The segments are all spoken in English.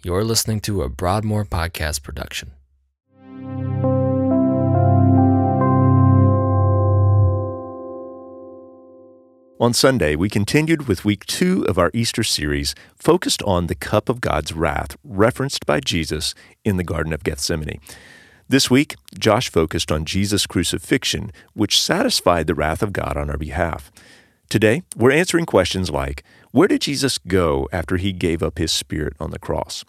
You're listening to a Broadmoor podcast production. On Sunday, we continued with week two of our Easter series focused on the cup of God's wrath referenced by Jesus in the Garden of Gethsemane. This week, Josh focused on Jesus' crucifixion, which satisfied the wrath of God on our behalf. Today, we're answering questions like Where did Jesus go after he gave up his spirit on the cross?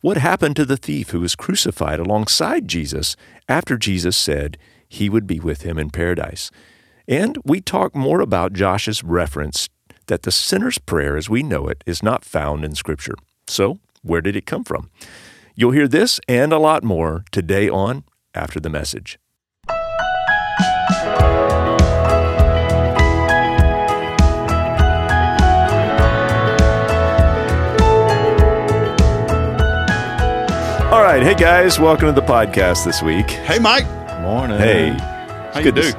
What happened to the thief who was crucified alongside Jesus after Jesus said he would be with him in paradise? And we talk more about Josh's reference that the sinner's prayer as we know it is not found in Scripture. So, where did it come from? You'll hear this and a lot more today on After the Message. All right, hey guys, welcome to the podcast this week. Hey, Mike. Morning. Hey, How you good to do? s-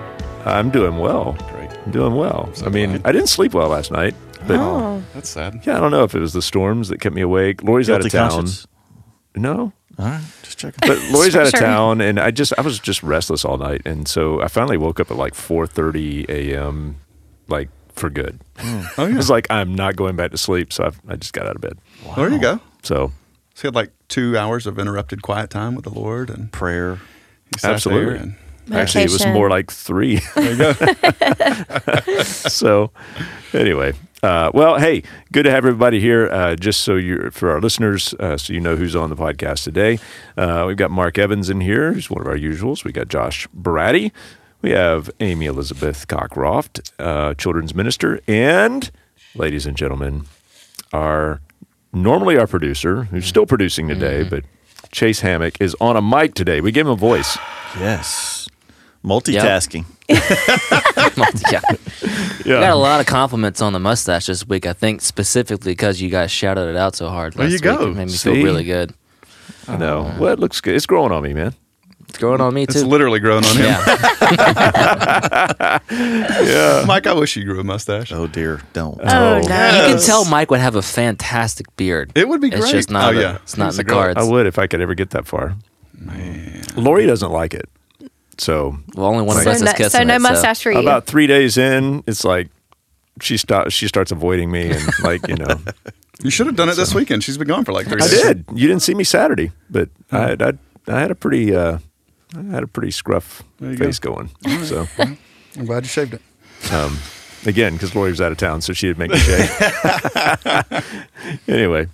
I'm doing well. Great. I'm doing well. So I mean, glad. I didn't sleep well last night, but oh, oh. That's sad. yeah, I don't know if it was the storms that kept me awake. Lori's Guilty out of town. conscience. No, All right, just checking. but Lori's out of Sure. town, and I just I was just restless all night, and so I finally woke up at like 4:30 a.m. like for good. Hmm. Oh, I yeah. was like, I'm not going back to sleep, so I, I just got out of bed. There you go. So So you had like two hours of interrupted quiet time with the Lord, and Prayer. Absolutely. there and actually, it was more like three. there you go. so anyway uh, well hey good to have everybody here uh, just so you for our listeners uh, so you know who's on the podcast today uh, we've got mark evans in here who's one of our usuals we got josh Baratti. we have amy elizabeth cockroft uh, children's minister and ladies and gentlemen our normally our producer who's still producing today mm-hmm. but chase hammock is on a mic today we gave him a voice Yes. Multitasking. yeah. yeah We got a lot of compliments on the mustache this week, I think, specifically because you guys shouted it out so hard. There last you go. Week. It made me See? feel really good. i know uh-huh. well it looks good it's growing on me man It's growing on me, too. It's literally growing on him. yeah. yeah Mike, I wish you grew a mustache. Oh dear, don't. Oh, no. You can tell Mike would have a fantastic beard. It would be It's great. just not. Oh, a- yeah. It's not in the a girl. cards. I would if I could ever get that far. Man. Lori doesn't like it. So Well, only one of So us no, is kissing so no it, mustache for you. about three days in, it's like she start, she starts avoiding me and like you know You should have done it this weekend. She's been gone for like three I days. did. You didn't see me Saturday, but I had I, I had a pretty uh, I had a pretty scruff face going. So I'm glad you shaved it. um, again, because Lori was out of town, so she didn't make me shave. anyway.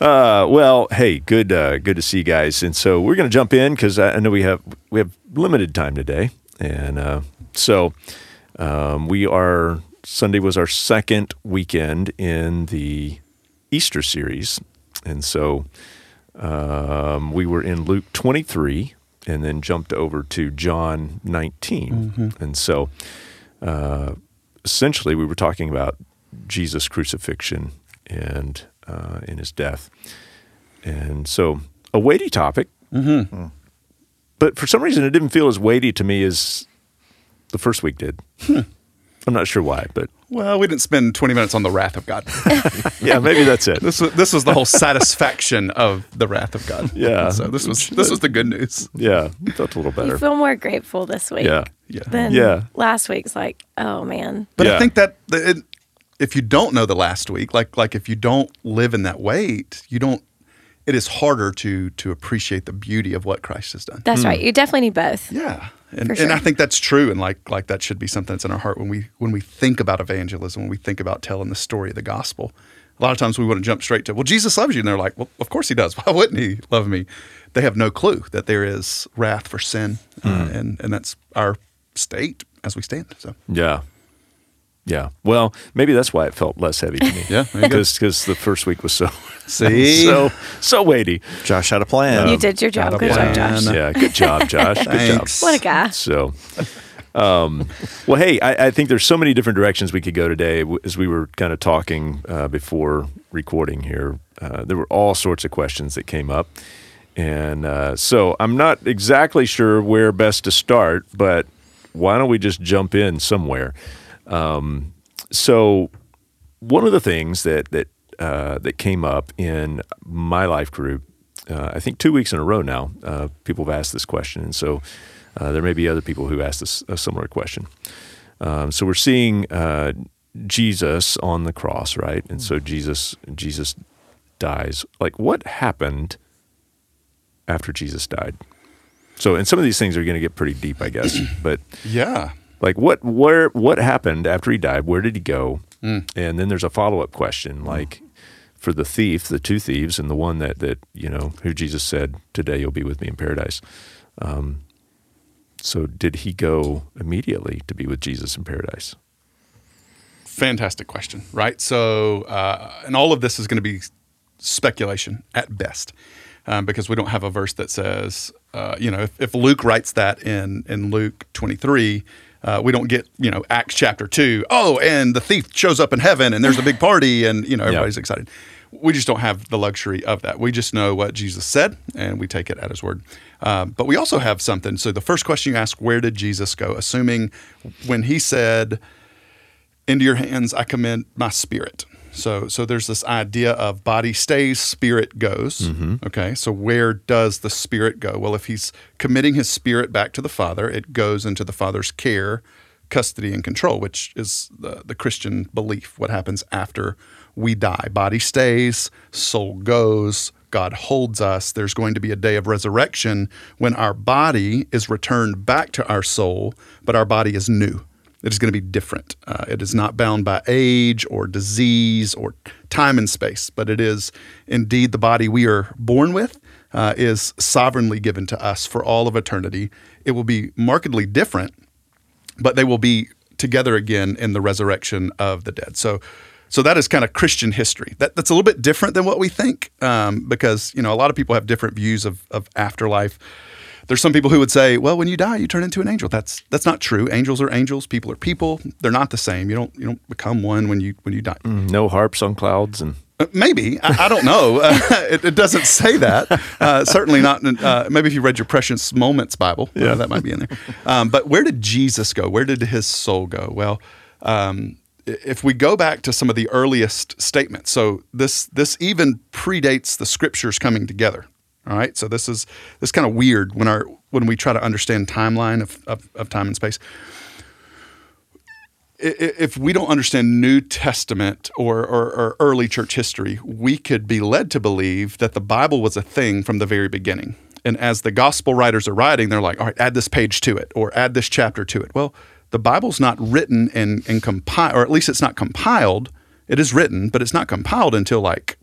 Uh, well, hey, good, uh, good to see you guys. And so we're going to jump in because I, I know we have we have limited time today, and uh, so um, we are. Sunday was our second weekend in the Easter series, and so um, we were in Luke twenty three, and then jumped over to John 19 and so uh, essentially we were talking about Jesus' crucifixion and uh, in his death. And so a weighty topic. Mm-hmm. But for some reason, it didn't feel as weighty to me as the first week did. I'm not sure why, but Well, we didn't spend 20 minutes on the wrath of God. yeah, maybe that's it. this was this was the whole satisfaction of the wrath of God. Yeah. And so this was this was the good news. Yeah, We felt a little better. you better. feel more grateful this week Yeah. Yeah. than Yeah. last week's. Like, oh man, But Yeah. I think that that it, if you don't know the last week, like like if you don't live in that weight, you don't. It is harder to to appreciate the beauty of what Christ has done. that's right. You definitely need both. Yeah, and For and I think that's true, and like like that should be something that's in our heart when we when we think about evangelism, when we think about telling the story of the gospel. A lot of times we want to jump straight to, well, Jesus loves you, and they're like, well, of course he does. Why wouldn't he love me? They have no clue that there is wrath for sin, uh, and and that's our state as we stand. So Yeah. Yeah. Well, maybe that's why it felt less heavy to me. Yeah, there you go. Because the first week was so See? so so weighty. Josh had a plan. you did your job. got a Good job. Josh. Yeah. Good job, Josh. Good job. What a guy. So, um, well, hey, I, I think there's so many different directions we could go today. As we were kind of talking uh, before recording here, uh, there were all sorts of questions that came up, and uh, so I'm not exactly sure where best to start. But why don't we just jump in somewhere? Um, so, one of the things that that uh, that came up in my life group. Uh, I think two weeks in a row now. Uh, people have asked this question, and so uh, there may be other people who asked this, a similar question. Um, so we're seeing uh, Jesus on the cross, right? And so Jesus Jesus dies. Like, what happened after Jesus died? So, and some of these things are going to get pretty deep, I guess. But Yeah. Like, what where what happened after he died? Where did he go? Mm. And then there's a follow up question, like for the thief, the two thieves, and the one that that you know who Jesus said, "Today you'll be with me in paradise." Um, so, did he go immediately to be with Jesus in paradise? Fantastic question, right? So, uh, and all of this is going to be speculation at best, um, because we don't have a verse that says, uh, you know, if, if Luke writes that in in Luke twenty three. Uh, we don't get, you know, Acts chapter two. Oh, and the thief shows up in heaven, and there's a big party, and you know everybody's excited. We just don't have the luxury of that. We just know what Jesus said, and we take it at His word. Um, but we also have something. So the first question you ask, where did Jesus go? Assuming when He said, into your hands I commend my spirit. So so there's this idea of body stays, spirit goes. Mm-hmm. Okay, so where does the spirit go? Well, if he's committing his spirit back to the Father, it goes into the Father's care, custody, and control, which is the, the Christian belief. What happens after we die? Body stays, soul goes. God holds us. There's going to be a day of resurrection when our body is returned back to our soul, but our body is new. It is going to be different. Uh, it is not bound by age or disease or time and space, but it is indeed the body we are born with uh, is sovereignly given to us for all of eternity. It will be markedly different, but they will be together again in the resurrection of the dead. So, so that is kind of Christian history. That, that's a little bit different than what we think, um, because you know a lot of people have different views of, of afterlife. There's some people who would say, "Well, when you die, you turn into an angel." That's that's not true. Angels are angels. People are people. They're not the same. You don't you don't become one when you when you die. No harps on clouds, and Uh, Maybe I, I don't know. Uh, it, it doesn't say that. Uh, certainly not. Uh, maybe if you read your Precious Moments Bible, yeah, that might be in there. Um, but where did Jesus go? Where did his soul go? Well, um, if we go back to some of the earliest statements, so this this even predates the scriptures coming together. All right, so this is this kind of weird when our when we try to understand timeline of, of, of time and space if we don't understand New Testament or, or, or early church history, we could be led to believe that the Bible was a thing from the very beginning. And as the gospel writers are writing, they're like, all right, add this page to it or add this chapter to it. Well, the Bible's not written and, and compiled, or at least it's not compiled. It is written, but it's not compiled until like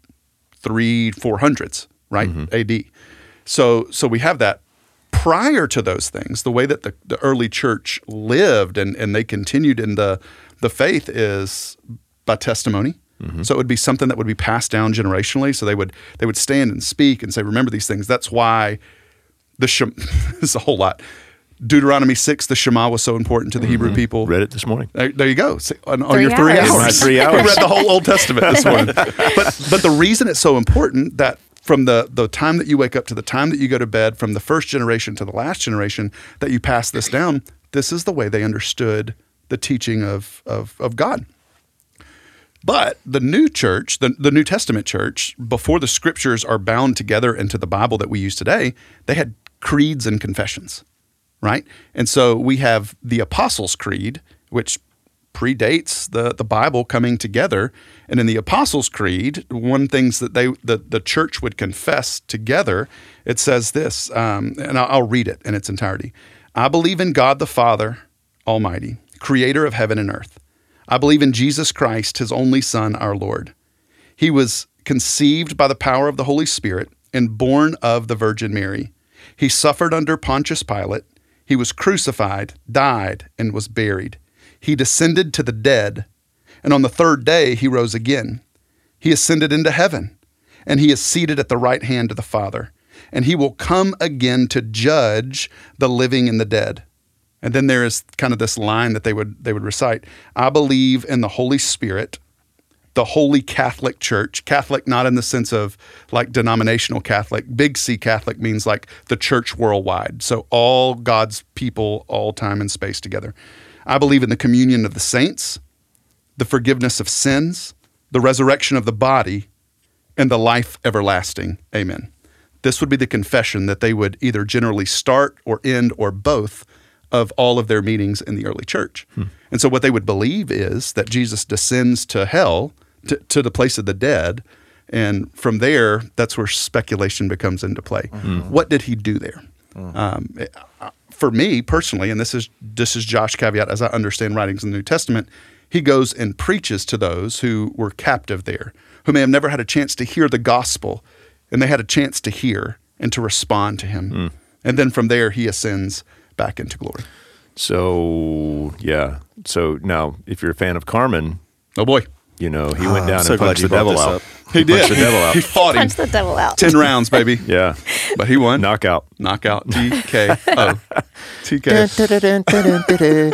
three, four hundreds, right? Mm-hmm. AD. So so we have that prior to those things, the way that the, the early church lived and, and they continued in the the faith is by testimony. Mm-hmm. So it would be something that would be passed down generationally. So they would they would stand and speak and say, "Remember these things." That's why the Shem- this is a whole lot. Deuteronomy six, the Shema was so important to the Hebrew mm-hmm. people. read it this morning. There, there you go. See, on, on Three your three hours. hours. Three hours. We read the whole Old Testament this morning. but but the reason it's so important that from the the time that you wake up to the time that you go to bed, from the first generation to the last generation, that you pass this down. This is the way they understood the teaching of of, of God. But the new church, the, the New Testament church, before the scriptures are bound together into the Bible that we use today, they had creeds and confessions, right? And so we have the Apostles' Creed, which predates the, the Bible coming together. And in the Apostles' Creed, one things that they the, the church would confess together, it says this, um, and I'll, I'll read it in its entirety. I believe in God the Father Almighty, creator of heaven and earth. I believe in Jesus Christ, his only Son, our Lord. He was conceived by the power of the Holy Spirit and born of the Virgin Mary. He suffered under Pontius Pilate. He was crucified, died, and was buried. He descended to the dead, and on the third day he rose again. He ascended into heaven, and he is seated at the right hand of the Father. And he will come again to judge the living and the dead. And then there is kind of this line that they would they would recite. I believe in the Holy Spirit, the Holy Catholic Church. Catholic not in the sense of like denominational Catholic. Big C Catholic means like the church worldwide. So all God's people, all time and space together. I believe in the communion of the saints, the forgiveness of sins, the resurrection of the body, and the life everlasting. Amen. This would be the confession that they would either generally start or end or both of all of their meetings in the early church. And so, what they would believe is that Jesus descends to hell, to, to the place of the dead. And from there, that's where speculation becomes into play. What did he do there? Um, it- uh, for me personally, and this is this is Josh caveat as I understand writings in the New Testament, he goes and preaches to those who were captive there, who may have never had a chance to hear the gospel, and they had a chance to hear and to respond to him. Hmm. And then from there, he ascends back into glory. So yeah. So now, if you're a fan of Carmen, Oh boy, you know he ah, went down so and punched the devil out. up. he did. punched the devil out. He fought him Punched the devil out. ten rounds, baby. Yeah, But he won. knockout. Knockout. TKO. TKO.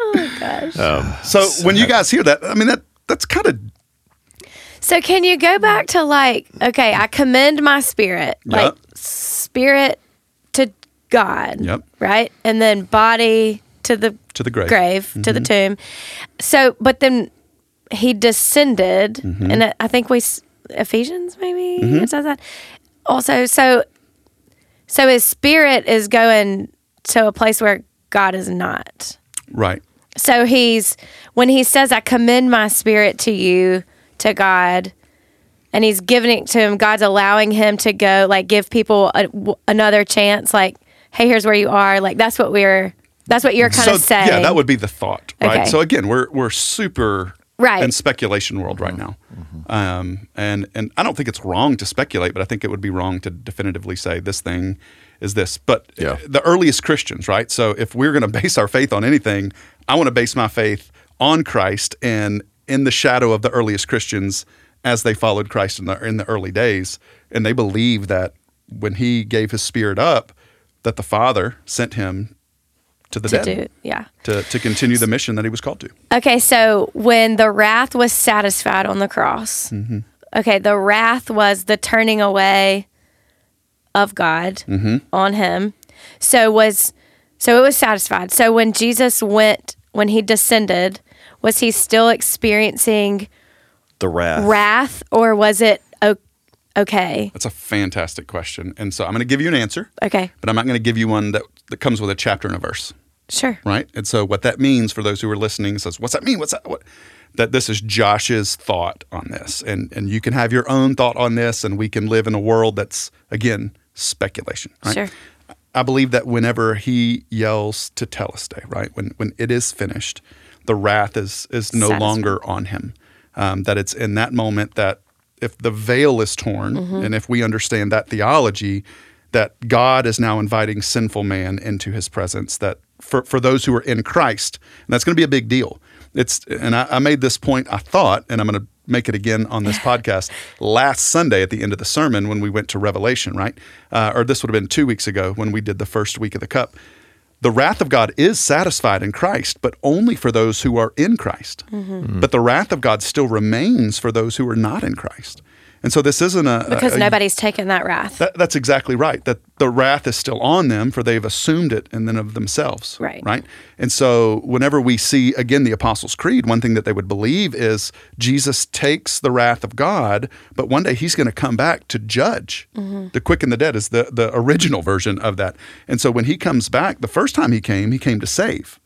Oh, gosh. Um, so when you guys hear that, I mean that that's kind of So can you go back to like, okay, I commend my spirit, like Yep. spirit to God, Yep. right, and then body to the to the grave. grave to the mm-hmm. tomb. So, but then he descended, mm-hmm. and I- think we Ephesians maybe it mm-hmm. says that. Also, so so his spirit is going to a place where God is not. Right. So he's when he says, "I commend my spirit to you, to God," and he's giving it to him. God's allowing him to go, like give people a, w- another chance. Like, hey, here's where you are. Like that's what we're. That's what you're kind so of saying. yeah, that would be the thought, right? Okay. So again, we're we're super Right. in speculation world right now, um, and and I don't think it's wrong to speculate, but I think it would be wrong to definitively say this thing is this. But Yeah. the earliest Christians, right? So if we're going to base our faith on anything, I want to base my faith on Christ and in the shadow of the earliest Christians as they followed Christ in the in the early days, and they believed that when He gave His Spirit up, that the Father sent Him to the to dead do. Yeah. to, to continue the mission that he was called to. Okay, so when the wrath was satisfied on the cross, mm-hmm. okay, the wrath was the turning away of God mm-hmm. on him. So was so it was satisfied. So when Jesus went when he descended, was he still experiencing The wrath. wrath or was it okay? That's a fantastic question. And so I'm going to give you an answer, Okay. but I'm not going to give you one that, that comes with a chapter and a verse, Sure. right? And so what that means for those who are listening says, what's that mean? What's that? What? That this is Josh's thought on this. And, and you can have your own thought on this, and we can live in a world that's, again, speculation. Right? Sure. I believe that whenever he yells tetelestai, right, when when it is finished, the wrath is is no longer on him. Um, that it's in that moment that if the veil is torn, and if we understand that theology, that God is now inviting sinful man into His presence. That for for those who are in Christ, and that's going to be a big deal. It's and I, I made this point. I thought, and I'm going to make it again on this podcast last Sunday at the end of the sermon when we went to Revelation, right? Uh, or this would have been two weeks ago when we did the first week of the cup. The wrath of God is satisfied in Christ, but only for those who are in Christ. But the wrath of God still remains for those who are not in Christ. And so this isn't a Because a- a- nobody's taken that wrath. that, that's exactly right. That the wrath is still on them, for they've assumed it and then of themselves. Right. Right. And so, whenever we see again the Apostles' Creed, one thing that they would believe is Jesus takes the wrath of God, but one day He's going to come back to judge. Mm-hmm. The quick and the dead is the the original version of that. And so, when He comes back, the first time He came, He came to save.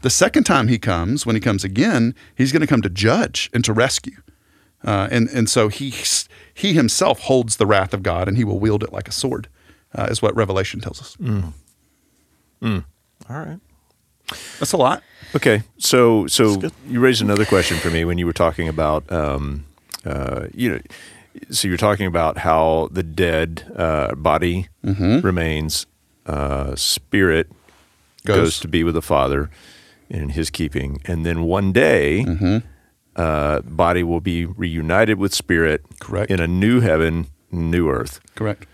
The second time He comes, when He comes again, He's going to come to judge and to rescue. Uh, and and so he he himself holds the wrath of God, and he will wield it like a sword, uh, is what Revelation tells us. All right. That's a lot. Okay, so so you raised another question for me when you were talking about, um, uh, you know, so you're talking about how the dead uh, body remains, uh, spirit goes. Goes. to be with the Father in His keeping, and then one day, uh, body will be reunited with spirit, Correct. in a new heaven, new earth. Correct.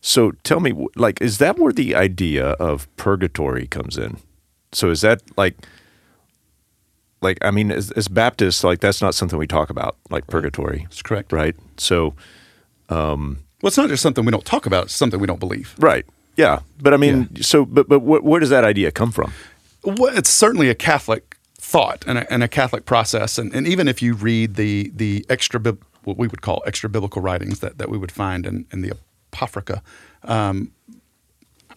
So tell me, like, is that where the idea of purgatory comes in? So is that like, like, I mean, as, as Baptists, like, that's not something we talk about, like purgatory, That's correct. right? So, Well, it's not just something we don't talk about; it's something we don't believe. right, yeah. But I mean, so, but but wh- where does that idea come from? Well, it's certainly a Catholic thought and a, and a Catholic process. And, and even if you read the the extra what we would call extra biblical writings that, that we would find in, in the Apocrypha, um,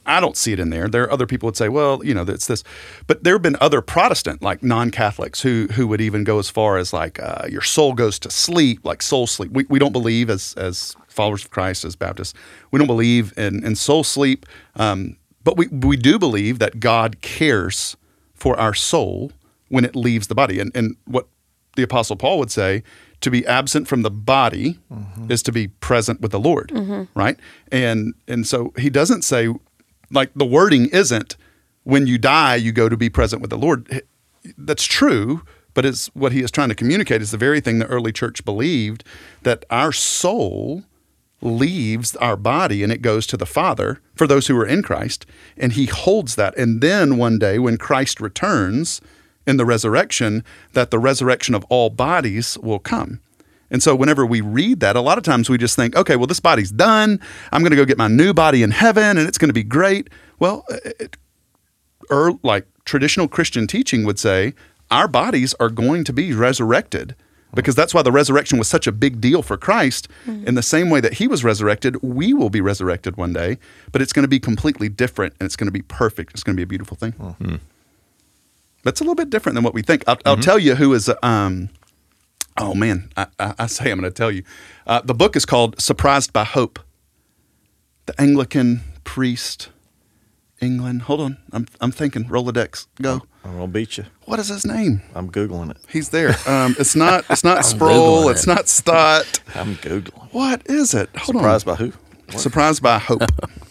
I don't see it in there. There are other people would say, well, you know, it's this, but there have been other Protestant, like non-Catholics, who who would even go as far as like uh, your soul goes to sleep, like soul sleep. We, we don't believe as as followers of Christ, as Baptists, we don't believe in, in soul sleep, um, but we we do believe that God cares for our soul when it leaves the body, and and what the Apostle Paul would say. To be absent from the body mm-hmm. is to be present with the Lord, mm-hmm. right? And and so he doesn't say like the wording isn't when you die you go to be present with the lord that's true but it's what he is trying to communicate is the very thing the early church believed that our soul leaves our body and it goes to the father for those who are in christ and he holds that and then one day when christ returns in the resurrection that the resurrection of all bodies will come and so whenever we read that, a lot of times we just think, okay, well, this body's done. I'm going to go get my new body in heaven and it's going to be great. Well, uh, it, or like traditional Christian teaching would say, our bodies are going to be resurrected because that's why the resurrection was such a big deal for Christ. Mm-hmm. In the same way that he was resurrected, we will be resurrected one day, but it's going to be completely different and it's going to be perfect. It's going to be a beautiful thing. Mm-hmm. That's a little bit different than what we think. I'll, I'll tell you who is. Um, Oh man, I, I, I say I'm going to tell you. Uh, the book is called "Surprised by Hope." The Anglican priest, England. Hold on, I'm I'm thinking. Rolodex, go. I'm gonna beat you. What is his name? I'm googling it. He's there. Um, it's not. It's not Sproul. It's it. not Stott. I'm googling. What is it? Hold Surprised on. by who? Surprised by Hope.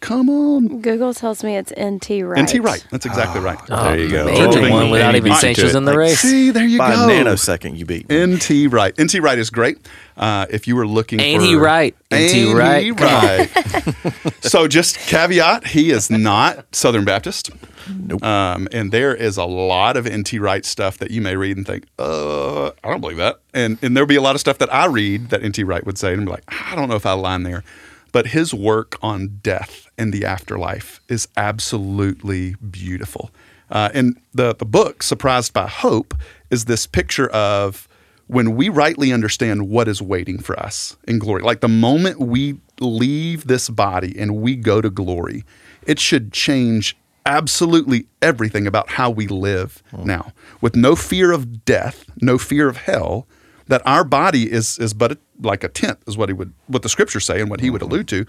Come on. Google tells me it's NT Wright. NT Wright. That's exactly right. There you go. Major Oh, one without man. even Beat saying to she was it. in the Like, race. See, there you By go. a nanosecond, you beat. me. NT Wright. NT Wright is great. Uh, if you were looking Ain't for he right? NT Ain't Wright? he Come on. right. so just caveat, he is not Southern Baptist. Nope. Um, and there is a lot of NT Wright stuff that you may read and think, uh, I don't believe that. And and there'll be a lot of stuff that I read that NT Wright would say and be like, I don't know if I align there. But his work on death and the afterlife is absolutely beautiful. Uh, and the, the book, Surprised by Hope, is this picture of when we rightly understand what is waiting for us in glory. Like the moment we leave this body and we go to glory, it should change absolutely everything about how we live now. With no fear of death, no fear of hell, that our body is is but a, like a tent is what he would what the scriptures say and what he would mm-hmm. allude to.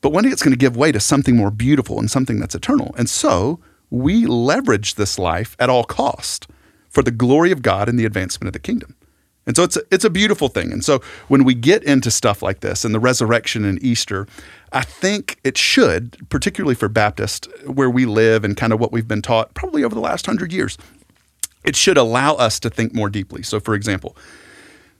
But one day it's going to give way to something more beautiful and something that's eternal. And so we leverage this life at all cost for the glory of God and the advancement of the kingdom. And so it's a, it's a beautiful thing. And so when we get into stuff like this and the resurrection and Easter, I think it should, particularly for Baptist, where we live and kind of what we've been taught probably over the last hundred years, it should allow us to think more deeply. So, for example,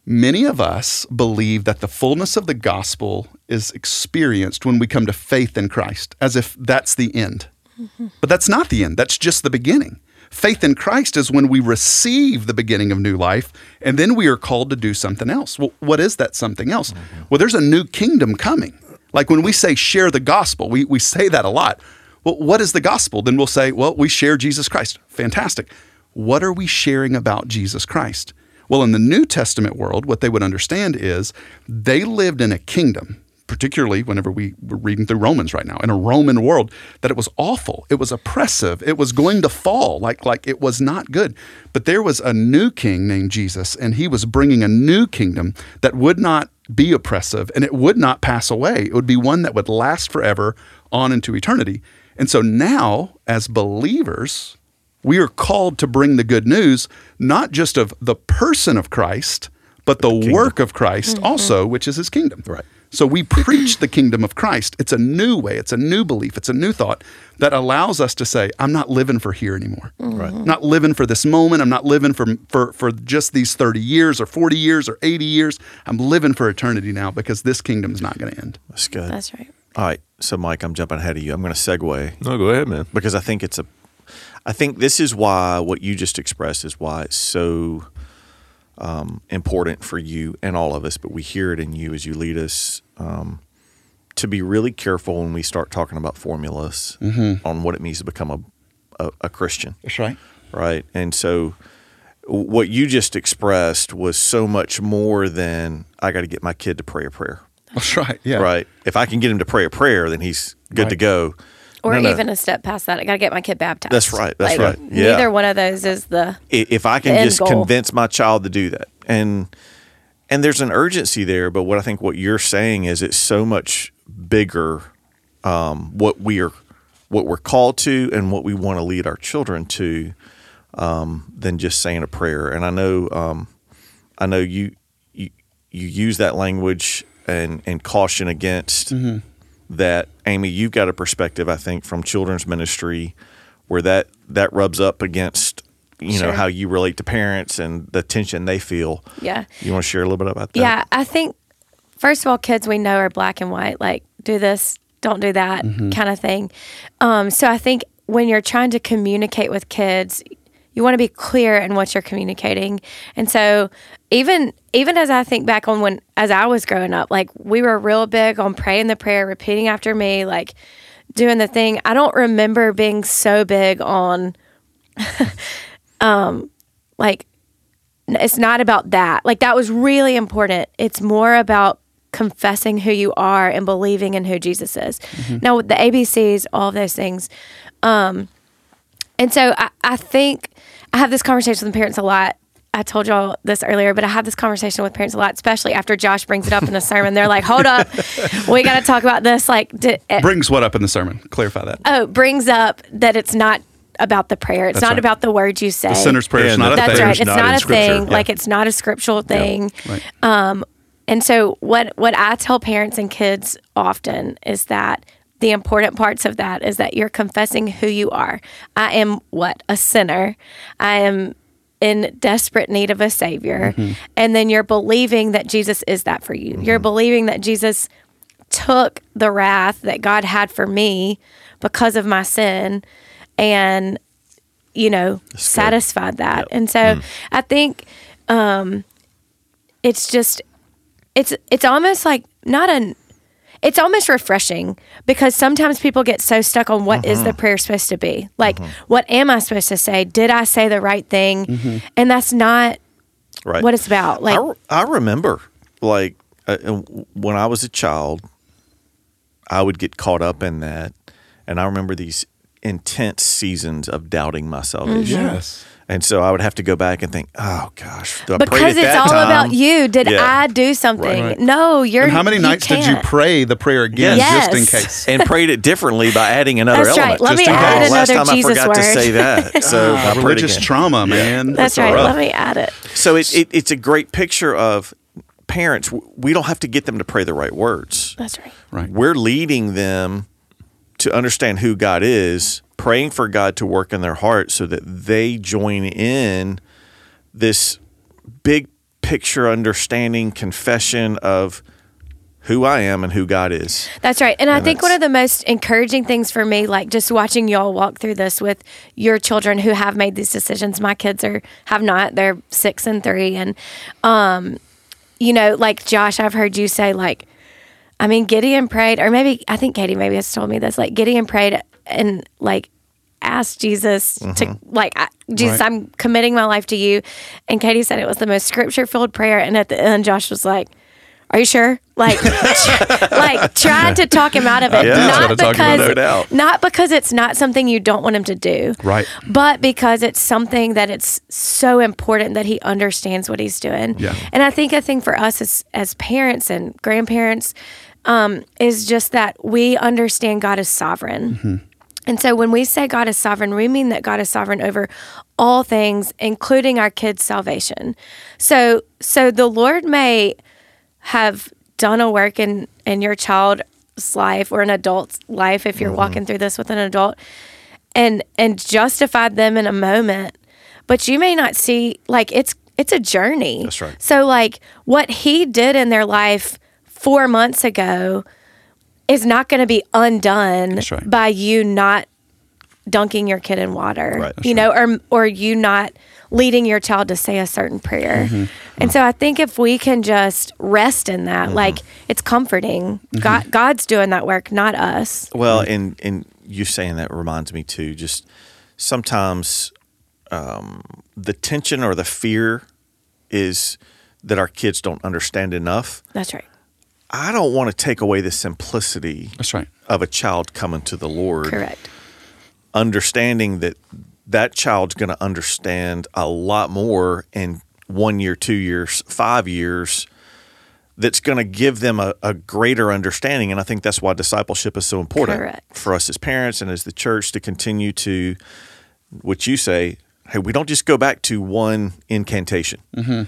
many of us believe that the fullness of the gospel is experienced when we come to faith in Christ, as if that's the end. Mm-hmm. But that's not the end, that's just the beginning. Faith in Christ is when we receive the beginning of new life, and then we are called to do something else. Well, what is that something else? Mm-hmm. Well, there's a new kingdom coming. Like when we say share the gospel, we, we say that a lot. Well, what is the gospel? Then we'll say, well, we share Jesus Christ. Fantastic. What are we sharing about Jesus Christ? Well, in the New Testament world, what they would understand is they lived in a kingdom, particularly whenever we were reading through Romans right now, in a Roman world, that it was awful, it was oppressive, it was going to fall, like, like it was not good. But there was a new king named Jesus, and he was bringing a new kingdom that would not be oppressive and it would not pass away. It would be one that would last forever on into eternity. And so now, as believers, we are called to bring the good news, not just of the person of Christ, but the, work of Christ mm-hmm. also, which is his kingdom. Right. So we preach the kingdom of Christ. It's a new way, it's a new belief, it's a new thought that allows us to say, I'm not living for here anymore. Mm-hmm. Right. Not living for this moment. I'm not living for, for, for just these 30 years or 40 years or 80 years. I'm living for eternity now because this kingdom is not going to end. That's good. That's right. All right. So, Mike, I'm jumping ahead of you. I'm going to segue No, go ahead, man. because I think it's a. I think this is why what you just expressed is why it's so um, important for you and all of us. But we hear it in you as you lead us um, to be really careful when we start talking about formulas on what it means to become a, a, a Christian. That's right. right? And so what you just expressed was so much more than I got to get my kid to pray a prayer, That's right. Yeah. right? If I can get him to pray a prayer, then he's good to go. Or No, no. even a step past that. I got to get my kid baptized. That's right, that's Like, right. Yeah. Neither one of those is the. If I can end just goal. convince my child to do that and and there's an urgency there but what i think what you're saying is it's so much bigger um, what we are what we're called to and what we want to lead our children to um, than just saying a prayer and i know um, i know you you, you use that language and and caution against that amy you've got a perspective i think from children's ministry where that that rubs up against you know how you relate to parents and the tension they feel Yeah. you want to share a little bit about that Yeah, I think first of all, kids we know are black and white, like do this, don't do that Mm-hmm. kind of thing. Um, so I think when you're trying to communicate with kids, you want to be clear in what you're communicating. And so even even as I think back on when as I was growing up, like we were real big on praying the prayer, repeating after me, like doing the thing. I don't remember being so big on um like it's not about that. Like that was really important. It's more about confessing who you are and believing in who Jesus is. Now with the ABCs, all of those things. Um and so I, I think I have this conversation with parents a lot. I told y'all this earlier, but I have this conversation with parents a lot, especially after Josh brings it up in the sermon. They're like, "Hold up, we got to talk about this." Like, did, eh, Brings what up in the sermon? Clarify that. oh, brings up that it's not about the prayer. It's That's not right. about the words you say. the sinner's prayer is And not a the- That's thing. right. It's not not, a thing. Yeah. Like it's not a scriptural thing. Right. Um, and so what what I tell parents and kids often is that the important parts of that is that you're confessing who you are. I am what? A sinner. I am in desperate need of a savior. Mm-hmm. And then you're believing that Jesus is that for you. You're mm-hmm. believing that Jesus took the wrath that God had for me because of my sin and you know satisfied that. And so mm-hmm. I think um it's just it's it's almost like not an it's almost refreshing because sometimes people get so stuck on what is the prayer supposed to be. Like what am i supposed to say? Did i say the right thing? And that's not right. what it's about. Like I, re- I remember like uh, uh, when I was a child, I would get caught up in that, and I remember these intense seasons of doubting my salvation. Yes. And so I would have to go back and think, oh gosh, I prayed because at it's that all time. about you did Yeah. i do something Right. no you're And how many you nights did you pray the prayer again Yes. just in case? and prayed it differently by adding another That's right. element. Let me in add case. Last another time Jesus I forgot to say that. So I Ah, religious trauma, man. that's right rough. let me add it So it, it, it's a great picture of parents. We don't have to get them to pray the right words. that's right Right. We're leading them to understand who God is, praying for God to work in their heart so that they join in this big picture understanding confession of who I am and who God is. That's right. And I think one of the most encouraging things for me, like just watching y'all walk through this with your children who have made these decisions. My kids are have not. They're six and three. And um, you know, like Josh, I've heard you say like I mean, Gideon prayed, or maybe I think Katie maybe has told me this. Like Gideon prayed and like asked Jesus to mm-hmm. like Jesus, Right. I'm committing my life to you. And Katie said it was the most scripture filled prayer. And at the end, Josh was like, "Are you sure?" Like, like trying to talk him out of it, Yeah. not Trying to talk him out because. Not because it's not something you don't want him to do, Right. but because it's something that it's so important that he understands what he's doing. Yeah. And I think a thing for us as as parents and grandparents um, is just that we understand God is sovereign. And so when we say God is sovereign, we mean that God is sovereign over all things, including our kids' salvation. So so the Lord may have done a work in in your child's life or an adult's life if you're walking through this with an adult and and justified them in a moment but you may not see like it's it's a journey That's right. so like what he did in their life 4 months ago is not going to be undone right. by you not dunking your kid in water Right, you know or or you not leading your child to say a certain prayer Mm-hmm. and so i think if we can just rest in Mm-hmm. that like it's comforting god god's doing that work not us Well, and and you saying that reminds me too. Just sometimes um, the tension or the fear is that our kids don't understand enough. That's right. I don't want to take away the simplicity That's right. of a child coming to the Lord. Correct. Understanding that that child's going to understand a lot more in one year, two years, five years. That's going to give them a, a greater understanding, and I think that's why discipleship is so important Correct. for us as parents and as the church to continue to, what you say, hey, we don't just go back to one incantation. Mm-hmm.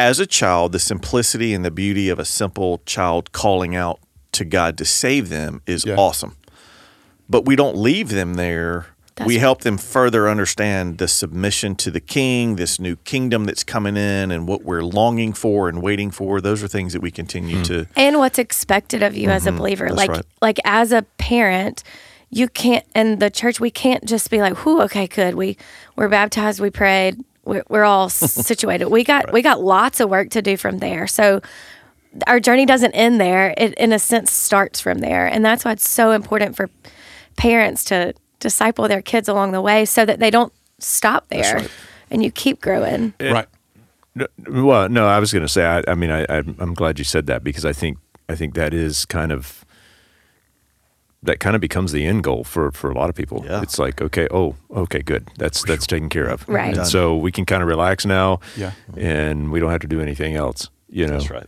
As a child, the simplicity and the beauty of a simple child calling out to God to save them is Yeah. awesome. But we don't leave them there. That's we help them further understand the submission to the king, this new kingdom that's coming in, and what we're longing for and waiting for. Those are things that we continue to. and what's expected of you as a believer Mm-hmm. That's like right. like as a parent you can't and the church we can't just be like whoo okay good we we're baptized we prayed we're, we're all situated we got we got lots of work to do from there so our journey doesn't end there it in a sense starts from there and that's why it's so important for parents to disciple their kids along the way so that they don't stop there right. and you keep growing right. No, well, no, I was going to say. I, I mean, I, I'm I'm glad you said that because I think I think that is kind of that kind of becomes the end goal for for a lot of people. Yeah. It's like, okay, oh, okay, good, that's that's taken care of, Right. And so we can kind of relax now, Yeah. and we don't have to do anything else. You know, That's right.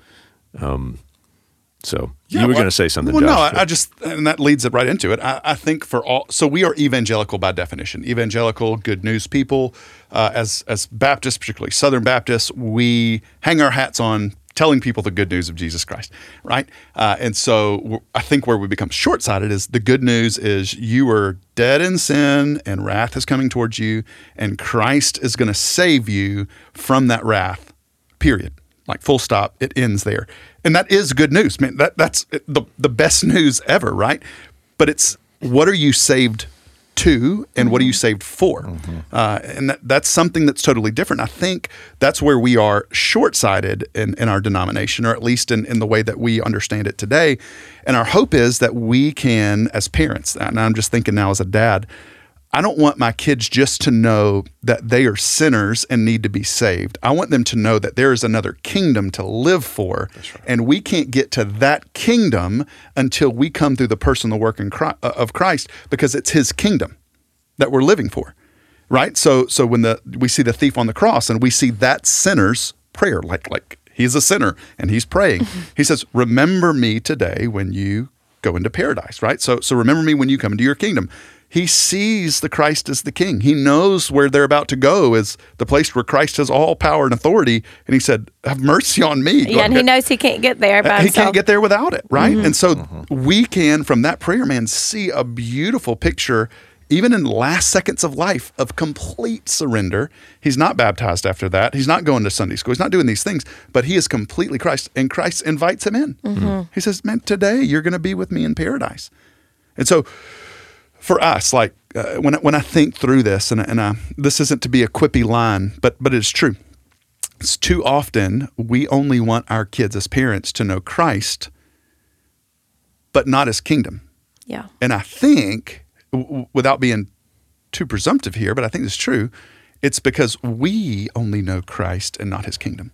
So Yeah, you were well, going to say something. Well, no, Josh, I, I just and that leads it right into it. I, I think for all, so we are evangelical by definition. Evangelical, good news people. Uh, as as Baptists, particularly Southern Baptists, we hang our hats on telling people the good news of Jesus Christ, right? Uh, and so I think where we become short sighted is the good news is you are dead in sin and wrath is coming towards you, and Christ is going to save you from that wrath. Period. Like full stop. It ends there, and that is good news. Man, that that's the the best news ever, right? But it's what are you saved to, and what are you saved for? Uh, and that, that's something that's totally different. I think that's where we are short sighted in, in our denomination, or at least in, in the way that we understand it today. And our hope is that we can, as parents, and I'm just thinking now as a dad, I don't want my kids just to know that they are sinners and need to be saved. I want them to know that there is another kingdom to live for. And we can't get to that kingdom until we come through the person, the work uh, of Christ, because it's his kingdom that we're living for. Right? So so when the we see the thief on the cross and we see that sinner's prayer, like like he's a sinner and he's praying. he says, Remember me today when you go into paradise, right? So so remember me when you come into your kingdom. He sees the Christ as the king. He knows where they're about to go is the place where Christ has all power and authority. And he said, Have mercy on me. Go yeah and he knows he can't get there by Uh, he himself can't get there without it, right? Mm-hmm. And so mm-hmm. we can, from that prayer, man, see a beautiful picture, even in the last seconds of life, of complete surrender. He's not baptized after that. He's not going to Sunday school. He's not doing these things, but he is completely Christ, and Christ invites him in. Mm-hmm. He says, "Man, today you're going to be with me in paradise." And so, for us, like uh, when I, when I think through this, and, and I, this isn't to be a quippy line, but but it's true. It's too often we only want our kids as parents to know Christ, but not His kingdom. yeah And I think, w- w- without being too presumptive here, but I think it's true, it's because we only know Christ and not His kingdom.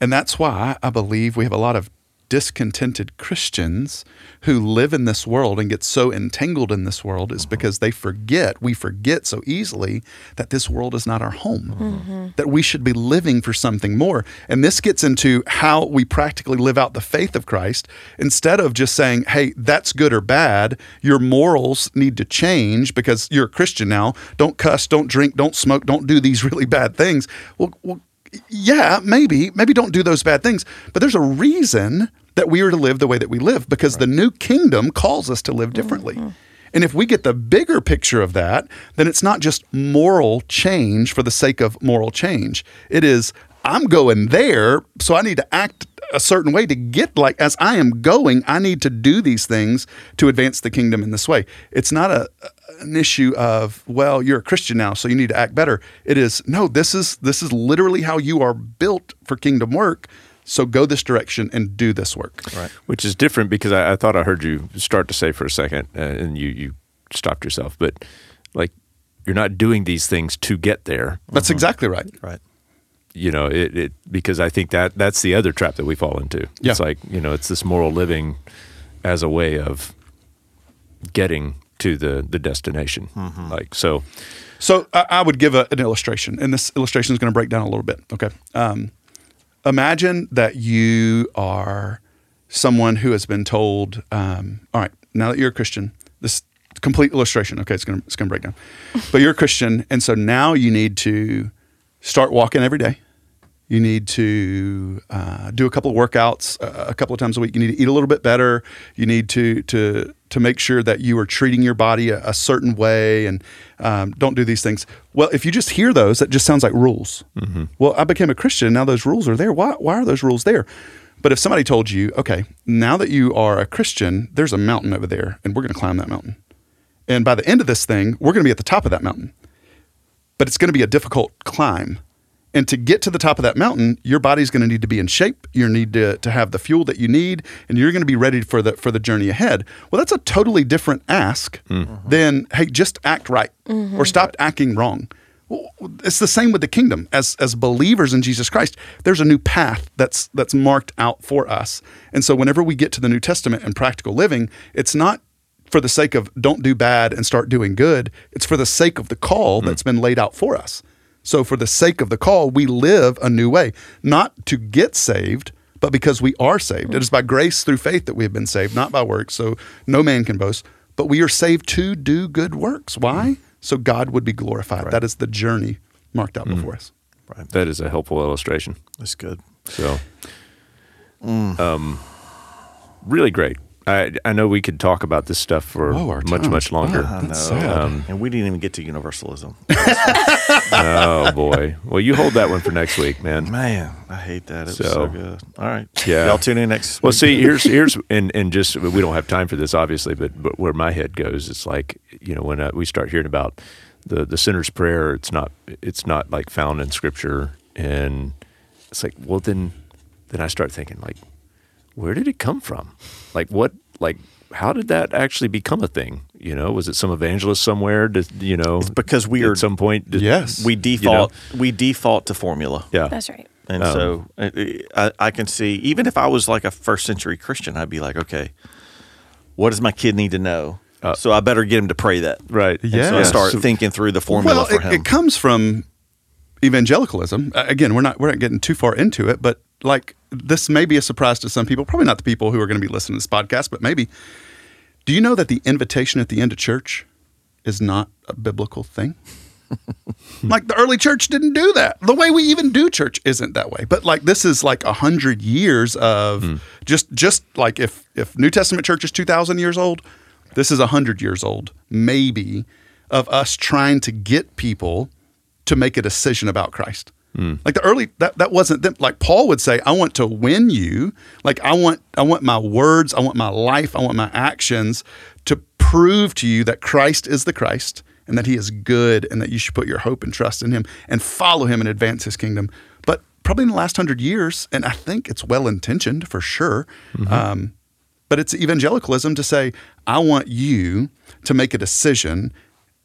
And that's why I believe we have a lot of discontented Christians who live in this world and get so entangled in this world is uh-huh. because they forget, we forget so easily that this world is not our home, mm-hmm. that we should be living for something more. And this gets into how we practically live out the faith of Christ instead of just saying, hey, that's good or bad. Your morals need to change because you're a Christian now. Don't cuss, don't drink, don't smoke, don't do these really bad things. Well, well yeah, maybe, maybe don't do those bad things. But there's a reason that we are to live the way that we live because the new kingdom calls us to live differently. Mm-hmm. And if we get the bigger picture of that, then it's not just moral change for the sake of moral change. It is, I'm going there, so I need to act a certain way to get like as I am going, I need to do these things to advance the kingdom in this way. It's not a an issue of well, you're a Christian now, so you need to act better. It is no, this is this is literally how you are built for kingdom work. So go this direction and do this work. Right. which is different because I, I thought I heard you start to say for a second, uh, and you you stopped yourself. But like you're not doing these things to get there. That's exactly right. Right. You know, it, it because I think that that's the other trap that we fall into. Yeah. It's like you know, it's this moral living as a way of getting to the the destination. Like so, So I, I would give a, an illustration, and this illustration is going to break down a little bit. Okay. Um, imagine that you are someone who has been told, um, all right, now that you're a Christian, this complete illustration. Okay, it's going to it's to break down, but you're a Christian, and so now you need to start walking every day. You need to uh, do a couple of workouts uh, a couple of times a week. You need to eat a little bit better. You need to to to make sure that you are treating your body a, a certain way and um, don't do these things. Well, if you just hear those, that just sounds like rules. Well, I became a Christian. Now those rules are there. Why why are those rules there? But if somebody told you, okay, now that you are a Christian, there's a mountain over there, and we're going to climb that mountain. And by the end of this thing, we're going to be at the top of that mountain but it's going to be a difficult climb. And to get to the top of that mountain, your body's going to need to be in shape. You need to, to have the fuel that you need, and you're going to be ready for the for the journey ahead. Well, that's a totally different ask hmm. than hey, just act right mm-hmm. or stop acting wrong. Well, It's the same with the kingdom. As as believers in Jesus Christ, there's a new path that's that's marked out for us. And so whenever we get to the New Testament and practical living, it's not for the sake of don't do bad and start doing good. It's for the sake of the call hmm. that's been laid out for us. So, for the sake of the call, we live a new way, not to get saved, but because we are saved. It is by grace through faith that we have been saved, not by works. So, no man can boast. But we are saved to do good works. Why? So God would be glorified. That is the journey marked out before us. that is a helpful illustration. That's good. So, um, really great. I I know we could talk about this stuff for Oh, much time. much longer. Oh, I That's sad. Um, and we didn't even get to universalism. oh boy. Well, you hold that one for next week, man. Man, I hate that. It So- so good. All right. Yeah. Y'all tune in next Well, week. see, here's here's and and just we don't have time for this, obviously, but but where my head goes, it's like you know when uh, we start hearing about the the sinner's prayer, it's not it's not like found in Scripture, and it's like, well, then then I start thinking like, where did it come from? Like what like how did that actually become a thing? You know, was it some evangelist somewhere? Did you know? It's because we at some point. Did, Yes. we you know? default we default to formula. Yeah. That's right. And Um, so uh, I, I can see, even if I was like a first century Christian, I'd be like, okay, what does my kid need to know? Uh, so I better get him to pray that. Right. And So I Yes. start thinking through the formula well, for it, it comes from evangelicalism. Again, we're not we're not getting too far into it, but like this may be a surprise to some people. Probably not the people who are going to be listening to this podcast, but maybe. Do you know that the invitation at the end of church is not a biblical thing? like the early church didn't do that. The way we even do church isn't that way. But like this is like a hundred years of hmm. just just like if if New Testament church is two thousand years old, this is a hundred years old, maybe, of us trying to get people to make a decision about Christ. Like the early that that wasn't them. Like Paul would say, I want to win you. Like I want I want my words, I want my life, I want my actions to prove to you that Christ is the Christ and that he is good and that you should put your hope and trust in him and follow him and advance his kingdom. But probably in the last hundred years, and I think it's well intentioned for sure. Um, but it's evangelicalism to say, I want you to make a decision.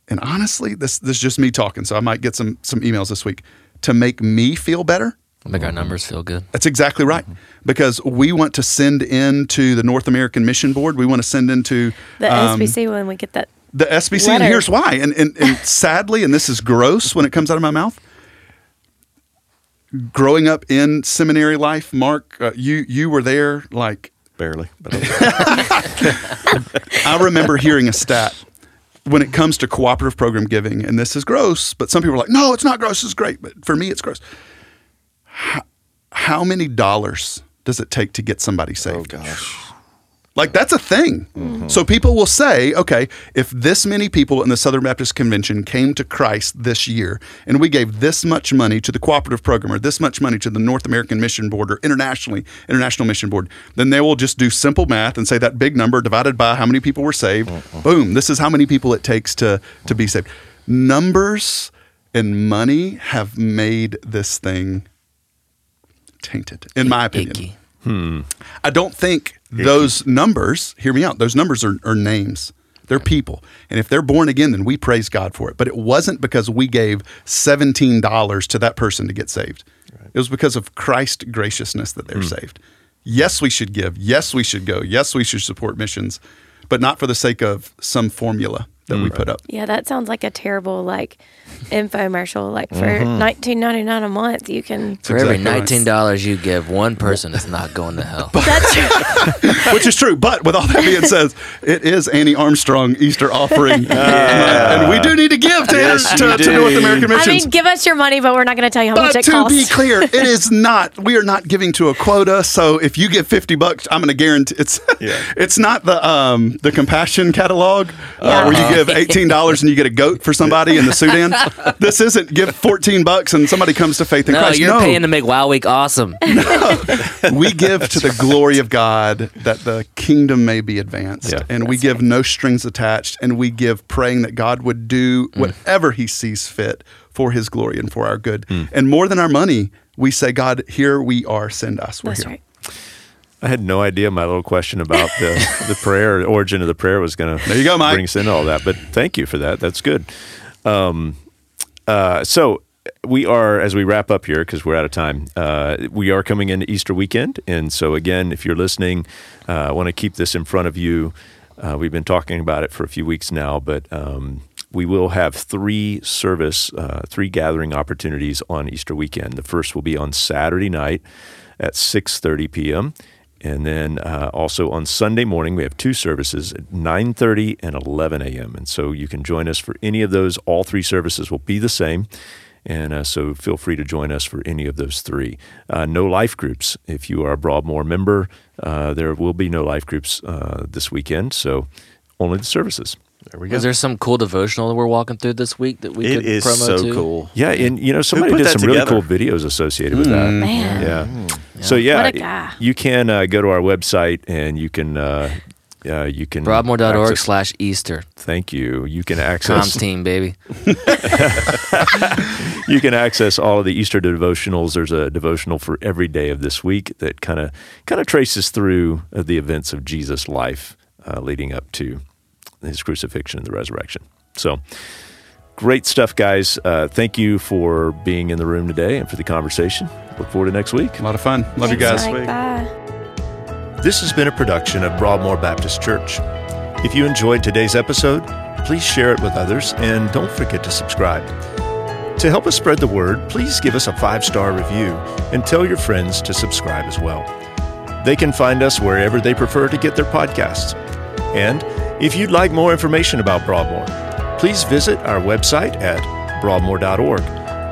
And honestly, this this is just me talking, so I might get some some emails this week to make me feel better. Make our numbers feel good. That's exactly right. Because we want to send in to the North American Mission Board. We want to send into The um, SBC when we get that. the SBC, and here's why. And, and, and sadly, and this is gross when it comes out of my mouth. Growing up in seminary life, Mark, uh, you you were there. Like Barely. But I remember hearing a stat when it comes to cooperative program giving, and this is gross, but some people are like, "No, it's not gross. It's great." But for me, it's gross. How, how many dollars does it take to get somebody saved? oh, saved? gosh. Like that's a thing. Mm-hmm. So people will say, okay, if this many people in the Southern Baptist Convention came to Christ this year and we gave this much money to the cooperative program or this much money to the North American Mission Board or internationally, International Mission Board, then they will just do simple math and say that big number divided by how many people were saved. Mm-hmm. Boom, this is how many people it takes to to be saved. Numbers and money have made this thing tainted, in my opinion. Icky. Hmm. I don't think those numbers, hear me out, those numbers are, are names. They're people. And if they're born again, then we praise God for it. But it wasn't because we gave $17 to that person to get saved. It was because of Christ's graciousness that they're hmm. saved. Yes, we should give. Yes, we should go. Yes, we should support missions, but not for the sake of some formula that we put up. Yeah, that sounds like a terrible like infomercial. Like for nineteen ninety nine a month, you can. For every exactly right. nineteen dollars you give, one person is not going to hell. That's which is true. But with all that being said, it is Annie Armstrong Easter offering, and we do need to give to, Yes, to, you to do. North American Missions. I mean, give us your money, but we're not going to tell you how much but it to costs. To be clear, it is not. We are not giving to a quota. So if you give fifty bucks, I'm going to guarantee it's. Yeah. It's not the um the compassion catalog uh, Yeah. where you give eighteen dollars and you get a goat for somebody in the Sudan. this isn't give fourteen bucks and somebody comes to faith in No, Christ. you're no, paying to make Wow Week awesome. we give to the glory of God that the kingdom may be advanced. Yeah. And we give right. no strings attached. And we give praying that God would do mm. whatever he sees fit for his glory and for our good. Mm. And more than our money, we say, God, here we are, send us. We're That's here. right. I had no idea my little question about the, the prayer, origin of the prayer was going to There you go, Mike. bring us into all that. But thank you for that. That's good. Um, uh, so we are, as we wrap up here, because we're out of time, uh, we are coming into Easter weekend. And so, again, if you're listening, uh, I want to keep this in front of you. Uh, we've been talking about it for a few weeks now, but um, we will have three service, uh, three gathering opportunities on Easter weekend. The first will be on Saturday night at 6:30 p.m. And then uh, also on Sunday morning, we have two services at 9:30 and 11 a.m. And so you can join us for any of those. All three services will be the same. And uh, so feel free to join us for any of those three. Uh, no life groups. If you are a Broadmoor member, uh, there will be no life groups uh, this weekend. So only the services. There we go. Is there some cool devotional that we're walking through this week that we it could is promo so to? cool. Yeah, and you know somebody did that some really cool videos associated with that. Man. Yeah. So yeah, What a guy. you can uh, go to our website and you can uh, uh, you can Broadmoor.org access- slash Easter. Thank you. You can Comms access team, baby. you can access all of the Easter devotionals. There's a devotional for every day of this week that kind of kind of traces through uh, the events of Jesus' life uh, leading up to his crucifixion and the resurrection. So great stuff, guys. Uh, thank you for being in the room today and for the conversation. Look forward to next week. A lot of fun. Love you guys. Mike. Bye. This has been a production of Broadmoor Baptist Church. If you enjoyed today's episode, please share it with others and don't forget to subscribe. To help us spread the word, please give us a five star review and tell your friends to subscribe as well. They can find us wherever they prefer to get their podcasts. And if you'd like more information about Broadmoor, please visit our website at broadmoor.org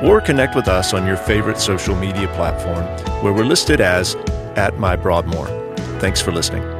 or connect with us on your favorite social media platform where we're listed as at my Broadmoor. Thanks for listening.